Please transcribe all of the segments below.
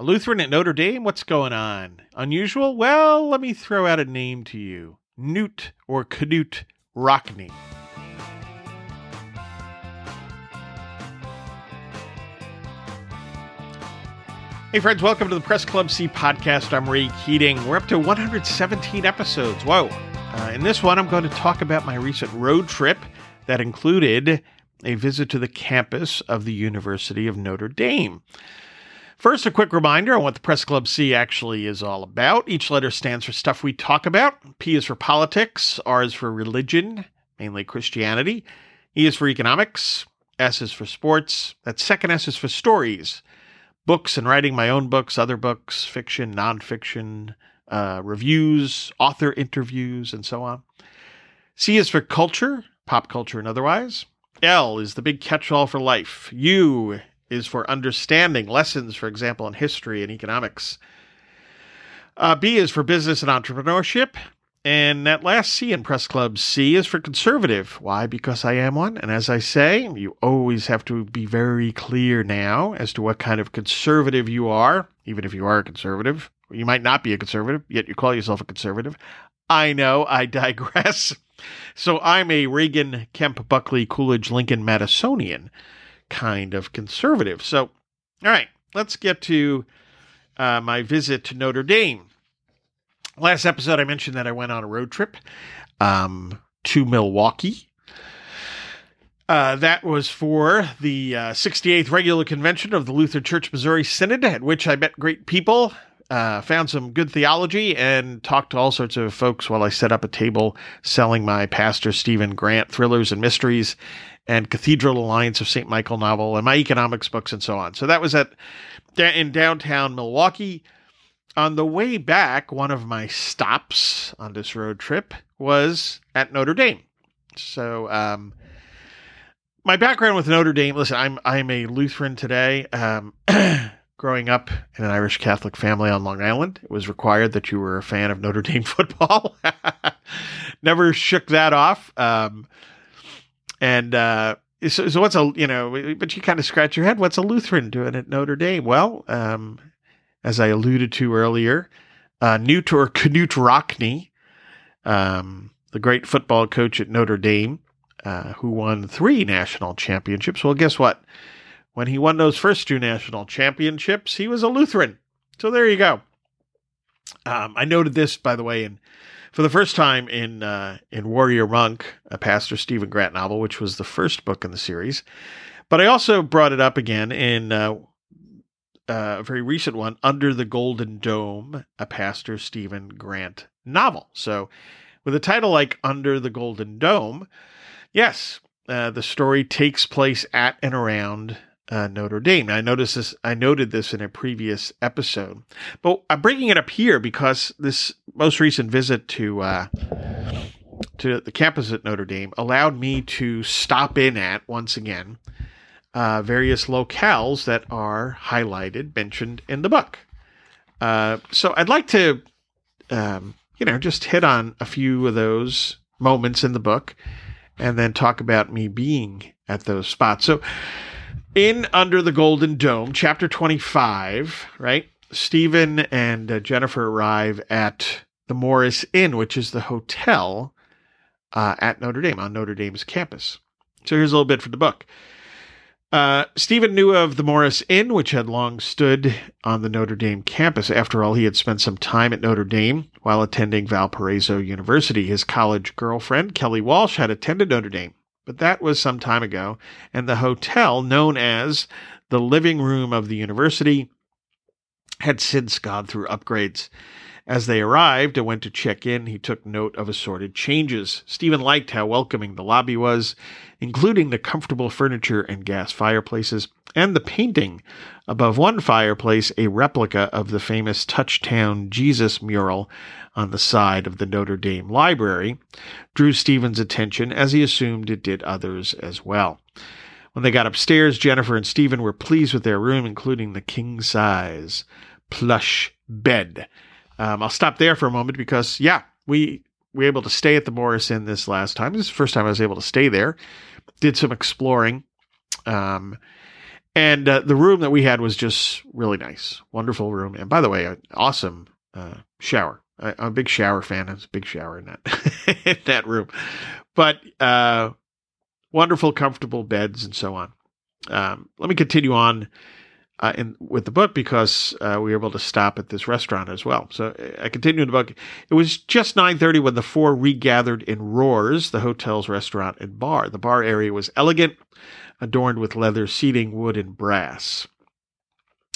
A Lutheran at Notre Dame? What's going on? Unusual? Well, let me throw out a name to you Newt or Knut Rockne. Hey, friends, welcome to the Press Club C podcast. I'm Ray Keating. We're up to 117 episodes. Whoa. Uh, in this one, I'm going to talk about my recent road trip that included a visit to the campus of the University of Notre Dame. First, a quick reminder on what the Press Club C actually is all about. Each letter stands for stuff we talk about. P is for politics, R is for religion, mainly Christianity, E is for economics, S is for sports, that second S is for stories books and writing my own books, other books, fiction, nonfiction, uh, reviews, author interviews, and so on. C is for culture, pop culture and otherwise. L is the big catch all for life. U is for understanding lessons, for example, in history and economics. Uh, B is for business and entrepreneurship. And that last C in Press Club C is for conservative. Why? Because I am one. And as I say, you always have to be very clear now as to what kind of conservative you are, even if you are a conservative. You might not be a conservative, yet you call yourself a conservative. I know, I digress. So I'm a Reagan, Kemp, Buckley, Coolidge, Lincoln, Madisonian kind of conservative. So, all right, let's get to uh, my visit to Notre Dame. Last episode, I mentioned that I went on a road trip um, to Milwaukee. Uh, that was for the uh, 68th regular convention of the Lutheran Church Missouri Synod, at which I met great people, uh, found some good theology, and talked to all sorts of folks while I set up a table selling my Pastor Stephen Grant thrillers and mysteries and Cathedral Alliance of St. Michael novel and my economics books and so on. So that was at in downtown Milwaukee. On the way back, one of my stops on this road trip was at Notre Dame. So, um, my background with Notre Dame. Listen, I'm I'm a Lutheran today. Um, growing up in an Irish Catholic family on Long Island, it was required that you were a fan of Notre Dame football. Never shook that off. Um, and uh, so, so, what's a you know? But you kind of scratch your head. What's a Lutheran doing at Notre Dame? Well, um, as I alluded to earlier, uh, Newt or Knut Rockne, um, the great football coach at Notre Dame, uh, who won three national championships. Well, guess what? When he won those first two national championships, he was a Lutheran. So there you go. Um, I noted this, by the way, in for the first time in uh, in Warrior Monk, a Pastor Stephen Grant novel, which was the first book in the series. But I also brought it up again in uh, uh, a very recent one, Under the Golden Dome, a Pastor Stephen Grant novel. So, with a title like Under the Golden Dome, yes, uh, the story takes place at and around uh, Notre Dame. I noticed this. I noted this in a previous episode, but I'm bringing it up here because this most recent visit to uh, to the campus at Notre Dame allowed me to stop in at once again uh, various locales that are highlighted, mentioned in the book. Uh, so I'd like to, um, you know, just hit on a few of those moments in the book and then talk about me being at those spots. So in Under the Golden Dome, chapter 25, right? Stephen and uh, Jennifer arrive at the Morris Inn, which is the hotel uh, at Notre Dame, on Notre Dame's campus. So here's a little bit from the book. Uh, Stephen knew of the Morris Inn, which had long stood on the Notre Dame campus. After all, he had spent some time at Notre Dame while attending Valparaiso University. His college girlfriend, Kelly Walsh, had attended Notre Dame, but that was some time ago, and the hotel, known as the living room of the university, had since gone through upgrades. As they arrived and went to check in, he took note of assorted changes. Stephen liked how welcoming the lobby was, including the comfortable furniture and gas fireplaces, and the painting above one fireplace, a replica of the famous Touchdown Jesus mural on the side of the Notre Dame Library, drew Stephen's attention as he assumed it did others as well. When they got upstairs, Jennifer and Stephen were pleased with their room, including the king size plush bed um, I'll stop there for a moment because, yeah, we were able to stay at the Morris Inn this last time. This is the first time I was able to stay there. Did some exploring. Um, And uh, the room that we had was just really nice, wonderful room. And by the way, an awesome uh, shower. I, am a big shower fan. There's a big shower in that in that room, but uh, wonderful, comfortable beds and so on. Um, let me continue on uh, in with the book because uh, we were able to stop at this restaurant as well. So I continued the book. It was just 9:30 when the four regathered in Roars, the hotel's restaurant and bar. The bar area was elegant, adorned with leather seating, wood, and brass.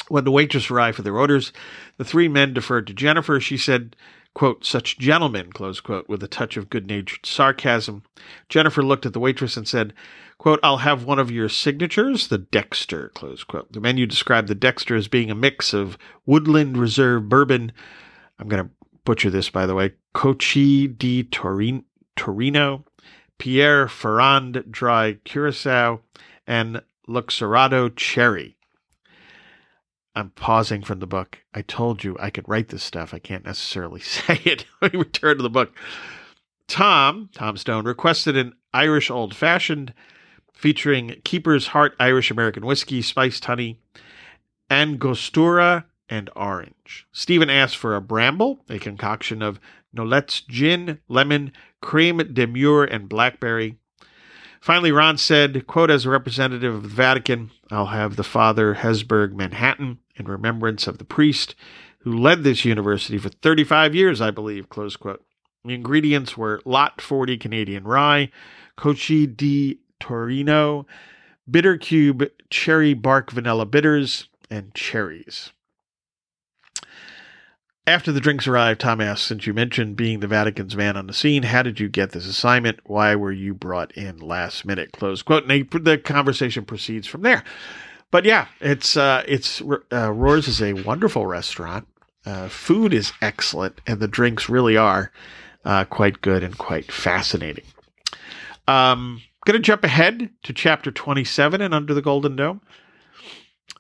When the waitress arrived for their orders, the three men deferred to Jennifer. She said, quote, such gentlemen, close quote, with a touch of good natured sarcasm. Jennifer looked at the waitress and said, Quote, I'll have one of your signatures, the Dexter, close quote. The menu described the Dexter as being a mix of Woodford Reserve bourbon. I'm going to butcher this, by the way. Cocchi di Torino, Torino Pierre Ferrand dry curacao, and Luxardo cherry. I'm pausing from the book. I told you I could write this stuff. I can't necessarily say it. we return to the book. Tom, Tom Stone, requested an Irish old fashioned featuring Keeper's Heart Irish American Whiskey, spiced honey, Angostura, and orange. Stephen asked for a bramble, a concoction of Nolet's gin, lemon, creme de mure, and blackberry. Finally, Ron said, quote, as a representative of the Vatican, I'll have the Father Hesburgh Manhattan in remembrance of the priest who led this university for 35 years, I believe, close quote. The ingredients were Lot 40 Canadian rye, Cocchi di Torino, Bitter Cube, Cherry Bark Vanilla Bitters, and cherries. After the drinks arrived, Tom asked, Since you mentioned being the Vatican's man on the scene, how did you get this assignment? Why were you brought in last minute? Close quote. And the conversation proceeds from there. But yeah, it's uh, it's uh, Roars is a wonderful restaurant. Uh, food is excellent, and the drinks really are uh, quite good and quite fascinating. Um, going to jump ahead to chapter 27 and Under the Golden Dome.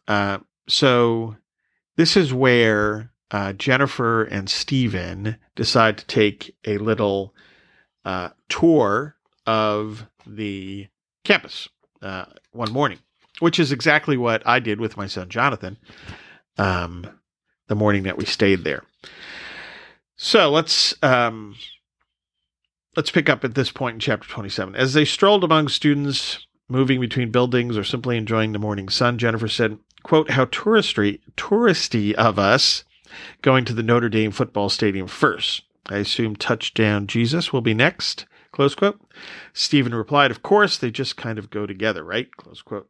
Uh, so this is where uh, Jennifer and Stephen decide to take a little uh, tour of the campus uh, one morning, which is exactly what I did with my son Jonathan um, the morning that we stayed there. So let's um, let's pick up at this point in chapter 27. As they strolled among students moving between buildings or simply enjoying the morning sun, Jennifer said, quote, how touristy, touristy of us going to the Notre Dame football stadium first. I assume touchdown Jesus will be next, close quote. Stephen replied, of course, they just kind of go together, right? Close quote.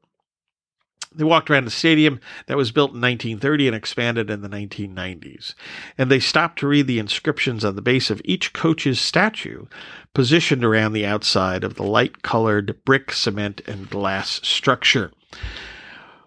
They walked around the stadium that was built in 1930 and expanded in the 1990s. And they stopped to read the inscriptions on the base of each coach's statue, positioned around the outside of the light colored brick, cement, and glass structure.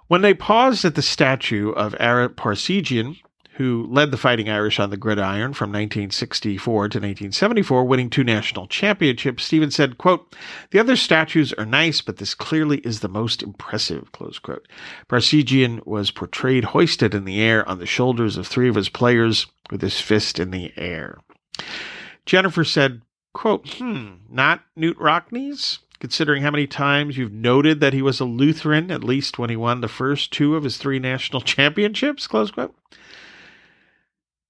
When they paused at the statue of Ara Parseghian, who led the Fighting Irish on the gridiron from 1964 to 1974, winning two national championships, Stephen said, quote, The other statues are nice, but this clearly is the most impressive, close quote. Parseghian was portrayed hoisted in the air on the shoulders of three of his players with his fist in the air. Jennifer said, quote, hmm, not Newt Rockne's? Considering how many times you've noted that he was a Lutheran, at least when he won the first two of his three national championships, close quote.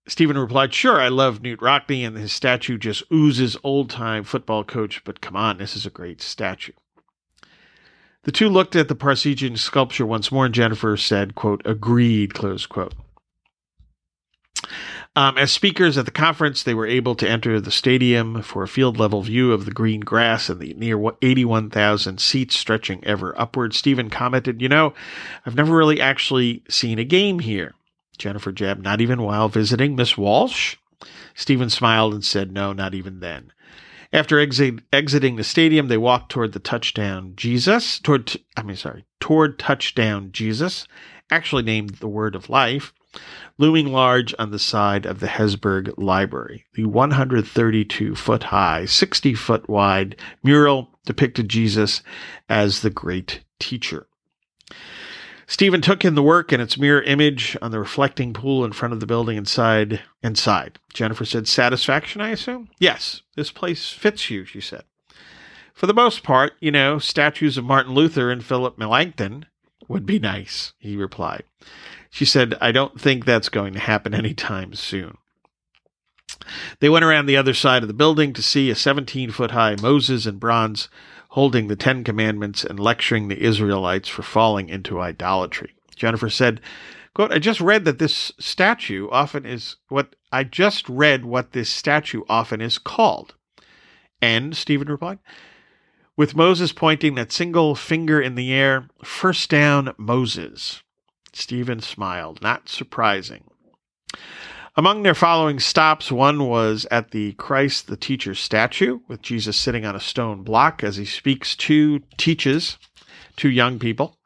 Stephen replied, Sure, I love Knute Rockne, and his statue just oozes old time football coach, but come on, this is a great statue. The two looked at the Parseghian sculpture once more, and Jennifer said, quote, agreed, close quote. Um, as speakers at the conference, they were able to enter the stadium for a field level view of the green grass and the near 81,000 seats stretching ever upward. Stephen commented, You know, I've never really actually seen a game here. Jennifer Jebb, not even while visiting Miss Walsh? Stephen smiled and said, No, not even then. After exit, exiting the stadium, they walked toward the touchdown Jesus, toward, I mean, sorry, toward touchdown Jesus, actually named the Word of Life, looming large on the side of the Hesburgh Library. The 132 foot high, 60 foot wide mural depicted Jesus as the great teacher. Stephen took in the work and its mirror image on the reflecting pool in front of the building inside inside. Jennifer said, Satisfaction, I assume? Yes, this place fits you, she said. For the most part, you know, statues of Martin Luther and Philip Melanchthon, would be nice, he replied. She said, I don't think that's going to happen anytime soon. They went around the other side of the building to see a 17 foot high Moses in bronze holding the Ten Commandments and lecturing the Israelites for falling into idolatry. Jennifer said, quote, I just read that this statue often is what I just read what this statue often is called. And, Stephen replied, with Moses pointing that single finger in the air, first down Moses. Stephen smiled, not surprising. Among their following stops, one was at the Christ the Teacher statue, with Jesus sitting on a stone block as he speaks to, teaches two young people.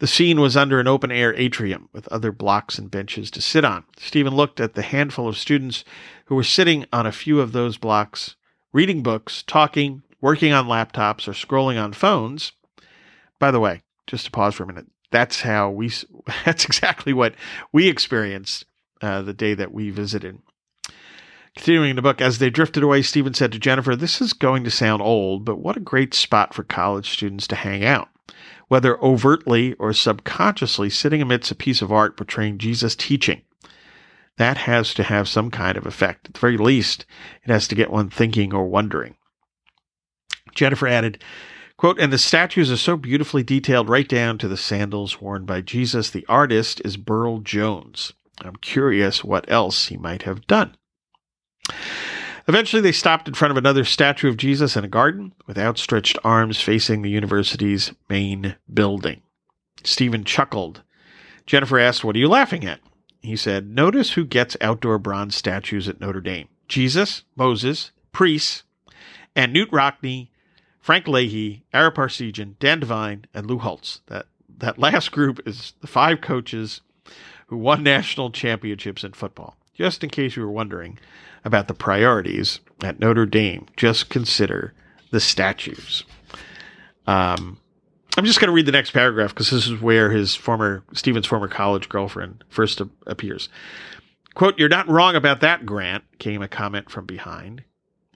The scene was under an open air atrium with other blocks and benches to sit on. Stephen looked at the handful of students who were sitting on a few of those blocks, reading books, talking, working on laptops, or scrolling on phones. By the way, just to pause for a minute, that's how we, that's exactly what we experienced uh, the day that we visited. Continuing the book, as they drifted away, Stephen said to Jennifer, This is going to sound old, but what a great spot for college students to hang out. Whether overtly or subconsciously sitting amidst a piece of art portraying Jesus' teaching. That has to have some kind of effect. At the very least, it has to get one thinking or wondering. Jennifer added, quote, and the statues are so beautifully detailed right down to the sandals worn by Jesus. The artist is Burl Jones. I'm curious what else he might have done. Eventually, they stopped in front of another statue of Jesus in a garden with outstretched arms facing the university's main building. Stephen chuckled. Jennifer asked, What are you laughing at? He said, Notice who gets outdoor bronze statues at Notre Dame Jesus, Moses, priests, and Newt Rockne, Frank Leahy, Ara Parseghian, Dan Devine, and Lou Holtz. That, that last group is the five coaches who won national championships in football. Just in case you were wondering about the priorities at Notre Dame, just consider the statues. Um, I'm just going to read the next paragraph because this is where his former Stephen's former college girlfriend first appears. "Quote: You're not wrong about that, Grant." Came a comment from behind,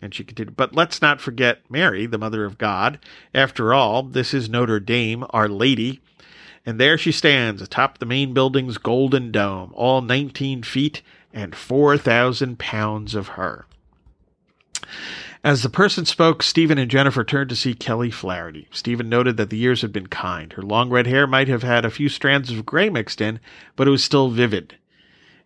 and she continued. But let's not forget Mary, the Mother of God. After all, this is Notre Dame, Our Lady, and there she stands atop the main building's golden dome, all 19 feet and 4,000 pounds of her. As the person spoke, Stephen and Jennifer turned to see Kelly Flaherty. Stephen noted that the years had been kind. Her long red hair might have had a few strands of gray mixed in, but it was still vivid.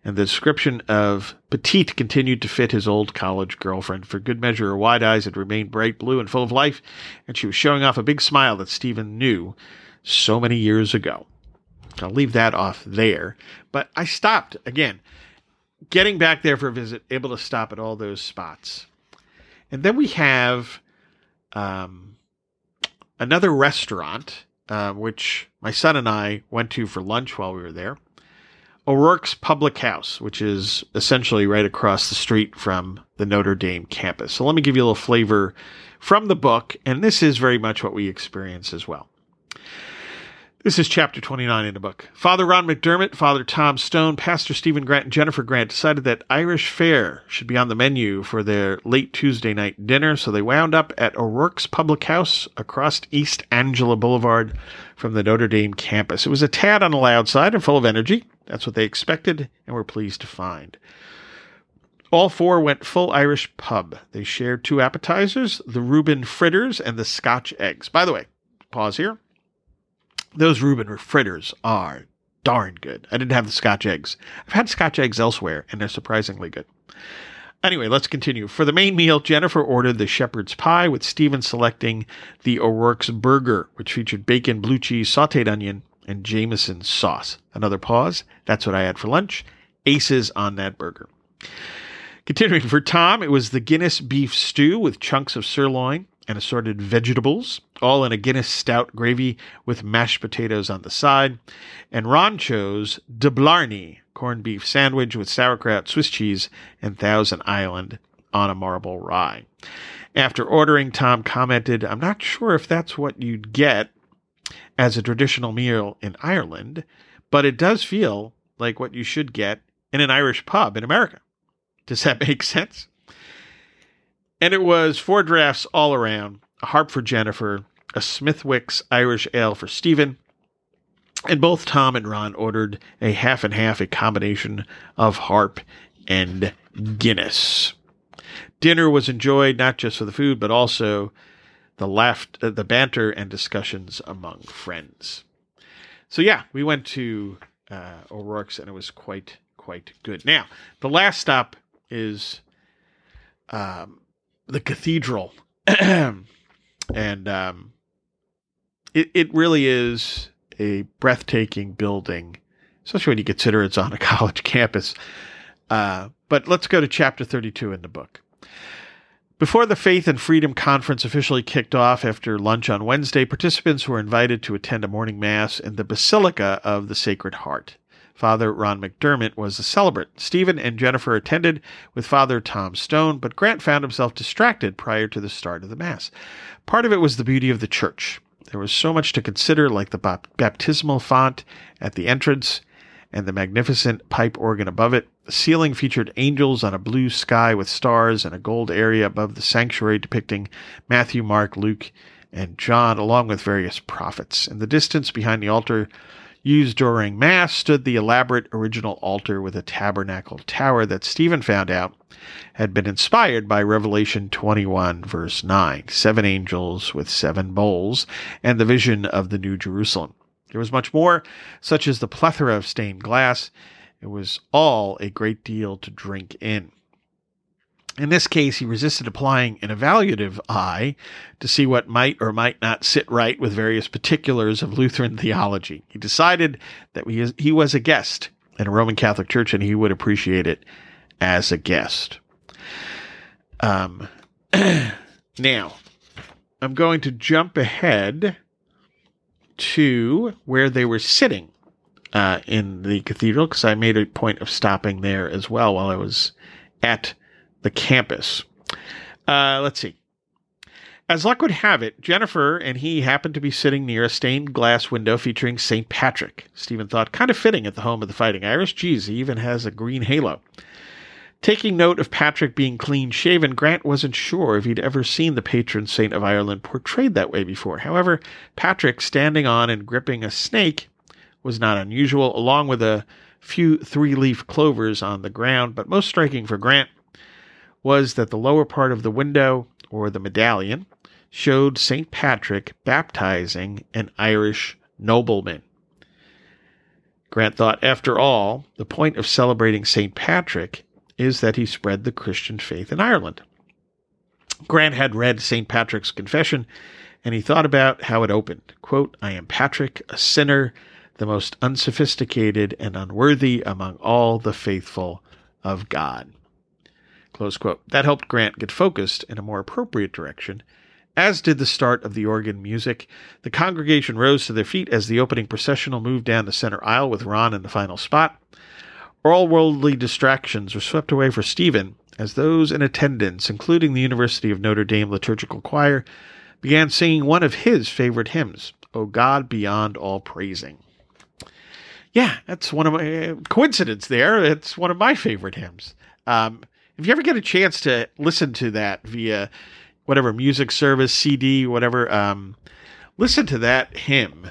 And the description of petite continued to fit his old college girlfriend. For good measure, her wide eyes had remained bright blue and full of life, and she was showing off a big smile that Stephen knew so many years ago. I'll leave that off there. But I stopped again, getting back there for a visit, able to stop at all those spots. And then we have um, another restaurant, uh, which my son and I went to for lunch while we were there. O'Rourke's Public House, which is essentially right across the street from the Notre Dame campus. So let me give you a little flavor from the book, and this is very much what we experience as well. This is chapter 29 in the book. Father Ron McDermott, Father Tom Stone, Pastor Stephen Grant, and Jennifer Grant decided that Irish fare should be on the menu for their late Tuesday night dinner, so they wound up at O'Rourke's Public House across East Angela Boulevard from the Notre Dame campus. It was a tad on the loud side and full of energy. That's what they expected and were pleased to find. All four went full Irish pub. They shared two appetizers, the Reuben fritters and the Scotch eggs. By the way, pause here those Reuben fritters are darn good. I didn't have the Scotch eggs. I've had Scotch eggs elsewhere, and they're surprisingly good. Anyway, let's continue. For the main meal, Jennifer ordered the shepherd's pie, with Stephen selecting the O'Rourke's burger, which featured bacon, blue cheese, sauteed onion, and Jameson sauce. Another pause. That's what I had for lunch. Aces on that burger. Continuing for Tom, it was the Guinness beef stew with chunks of sirloin, and assorted vegetables, all in a Guinness stout gravy with mashed potatoes on the side. And Ron chose de Blarney corned beef sandwich with sauerkraut, Swiss cheese, and Thousand Island on a marble rye. After ordering, Tom commented, I'm not sure if that's what you'd get as a traditional meal in Ireland, but it does feel like what you should get in an Irish pub in America. Does that make sense? And it was four drafts all around a harp for Jennifer, a Smithwick's Irish ale for Stephen, And both Tom and Ron ordered a half and half, a combination of harp and Guinness. Dinner was enjoyed not just for the food, but also the laugh, uh, the banter, and discussions among friends. So yeah, we went to uh, O'Rourke's, and it was quite quite good. Now, the last stop is um, the cathedral, and um, it it really is a breathtaking building, especially when you consider it's on a college campus. Uh, but let's go to chapter 32 in the book. Before the Faith and Freedom Conference officially kicked off after lunch on Wednesday, participants were invited to attend a morning mass in the Basilica of the Sacred Heart. Father Ron McDermott was the celebrant. Stephen and Jennifer attended with Father Tom Stone, but Grant found himself distracted prior to the start of the Mass. Part of it was the beauty of the church. There was so much to consider, like the baptismal font at the entrance and the magnificent pipe organ above it. The ceiling featured angels on a blue sky with stars and a gold area above the sanctuary depicting Matthew, Mark, Luke, and John, along with various prophets. In the distance behind the altar used during Mass stood the elaborate original altar with a tabernacle tower that Stephen found out had been inspired by Revelation 21, verse 9 seven angels with seven bowls, and the vision of the New Jerusalem. There was much more, such as the plethora of stained glass. It was all a great deal to drink in. In this case, he resisted applying an evaluative eye to see what might or might not sit right with various particulars of Lutheran theology. He decided that he was a guest in a Roman Catholic church and he would appreciate it as a guest. Um, now, I'm going to jump ahead to where they were sitting uh, in the cathedral because I made a point of stopping there as well while I was at the campus. Uh, let's see. As luck would have it, Jennifer and he happened to be sitting near a stained glass window featuring St. Patrick. Stephen thought, kind of fitting at the home of the Fighting Irish. Geez, he even has a green halo. Taking note of Patrick being clean shaven, Grant wasn't sure if he'd ever seen the patron saint of Ireland portrayed that way before. However, Patrick standing on and gripping a snake was not unusual, along with a few three leaf clovers on the ground. But most striking for Grant was that the lower part of the window, or the medallion, showed St. Patrick baptizing an Irish nobleman. Grant thought, after all, the point of celebrating St. Patrick is that he spread the Christian faith in Ireland. Grant had read St. Patrick's Confession, and he thought about how it opened. Quote, I am Patrick, a sinner, the most unsophisticated and unworthy among all the faithful of God. Close quote. That helped Grant get focused in a more appropriate direction, as did the start of the organ music. The congregation rose to their feet as the opening processional moved down the center aisle with Ron in the final spot. All worldly distractions were swept away for Stephen as those in attendance, including the University of Notre Dame Liturgical Choir, began singing one of his favorite hymns, O God Beyond All Praising. Yeah, that's one of my coincidence there. It's one of my favorite hymns. Um, if you ever get a chance to listen to that via whatever music service, CD, whatever, um, listen to that hymn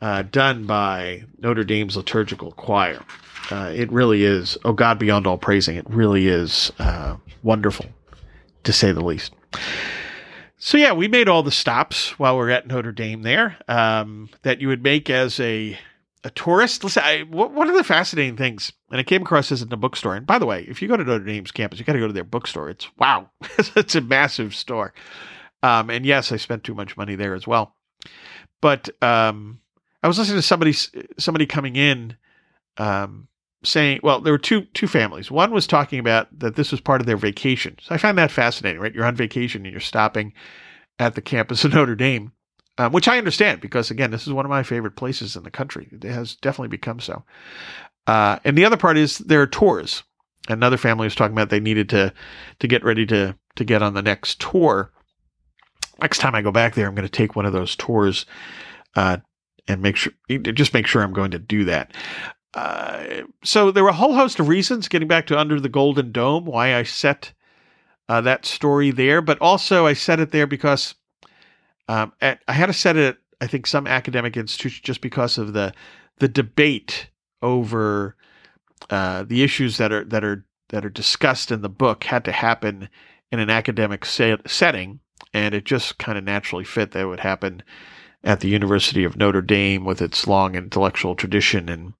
uh, done by Notre Dame's liturgical choir. Uh, it really is, oh God, beyond all praising, it really is uh, wonderful, to say the least. So, yeah, we made all the stops while we are at Notre Dame there um, that you would make as a, a tourist. Listen, I, one of the fascinating things, and I came across this in the bookstore. And by the way, if you go to Notre Dame's campus, you got to go to their bookstore. It's wow, it's a massive store. Um, and yes, I spent too much money there as well. But um, I was listening to somebody somebody coming in um, saying, well, there were two two families. One was talking about that this was part of their vacation. So I find that fascinating, right? You're on vacation and you're stopping at the campus of Notre Dame, um, which I understand because again, this is one of my favorite places in the country. It has definitely become so. Uh, and the other part is there are tours. Another family was talking about they needed to to get ready to to get on the next tour. Next time I go back there, I'm going to take one of those tours uh, and make sure just make sure I'm going to do that. Uh, so there were a whole host of reasons, getting back to Under the Golden Dome, why I set uh, that story there, but also I set it there because um, at, I had to set it I think some academic institutions, just because of the the debate over uh, the issues that are that are that are discussed in the book, had to happen in an academic set, setting, and it just kind of naturally fit that it would happen at the University of Notre Dame with its long intellectual tradition and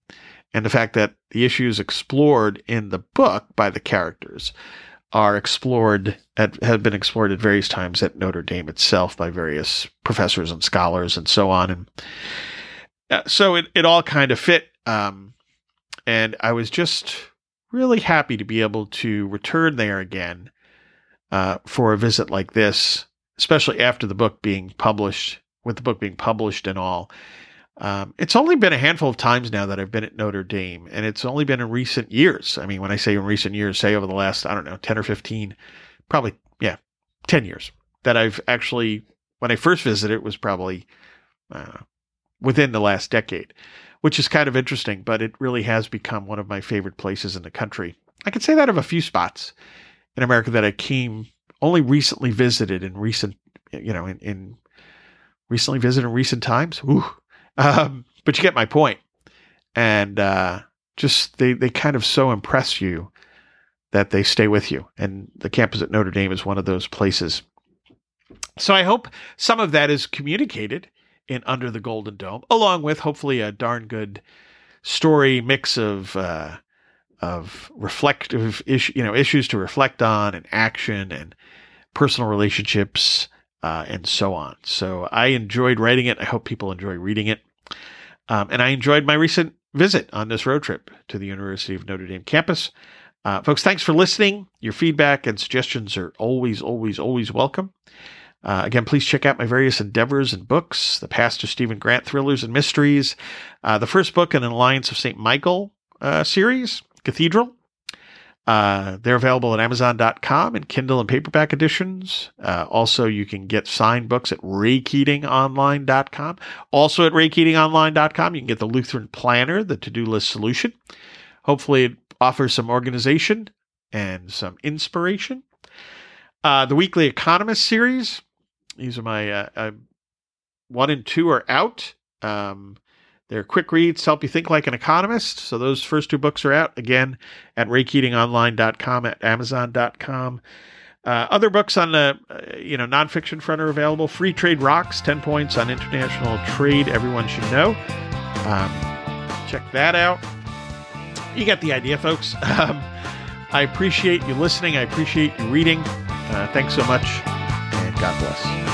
and the fact that the issues explored in the book by the characters are explored at, have been explored at various times at Notre Dame itself by various professors and scholars and so on. And uh, so it, it all kind of fit. Um, and I was just really happy to be able to return there again uh, for a visit like this, especially after the book being published, with the book being published and all. Um, it's only been a handful of times now that I've been at Notre Dame, and it's only been in recent years. I mean, when I say in recent years, say over the last, I don't know, 10 or 15, probably, yeah, 10 years that I've actually, when I first visited, it was probably uh, within the last decade, which is kind of interesting, but it really has become one of my favorite places in the country. I could say that of a few spots in America that I came only recently visited in recent, you know, in, in recently visited in recent times. Ooh, um, but you get my point. And uh, just they, they kind of so impress you that they stay with you. And the campus at Notre Dame is one of those places. So I hope some of that is communicated in Under the Golden Dome, along with hopefully a darn good story mix of uh, of reflective issue, you know, issues to reflect on, and action, and personal relationships, uh, and so on. So I enjoyed writing it. I hope people enjoy reading it. Um, and I enjoyed my recent visit on this road trip to the University of Notre Dame campus. Uh, folks, thanks for listening. Your feedback and suggestions are always, always, always welcome. Uh, again, please check out my various endeavors and books the Pastor Stephen Grant Thrillers and Mysteries, uh, the first book in an Alliance of St. Michael uh, series, Cathedral, uh, they're available at Amazon.com in Kindle and paperback editions. Uh, also, you can get signed books at RayKeatingOnline.com. Also, at RayKeatingOnline.com, you can get the Lutheran Planner, the to do list solution. Hopefully, it offers some organization and some inspiration. Uh, the Weekly Economist series. These are my uh, uh, one and two are out. Um, they're quick reads, help you think like an economist. So those first two books are out again at raykeatingonline.com, at amazon.com. Uh, other books on the uh, you know nonfiction front are available. Free Trade Rocks, 10 points on international trade everyone should know. Um, check that out. You get the idea, folks. Um, I appreciate you listening. I appreciate you reading. Uh, thanks so much, and God bless.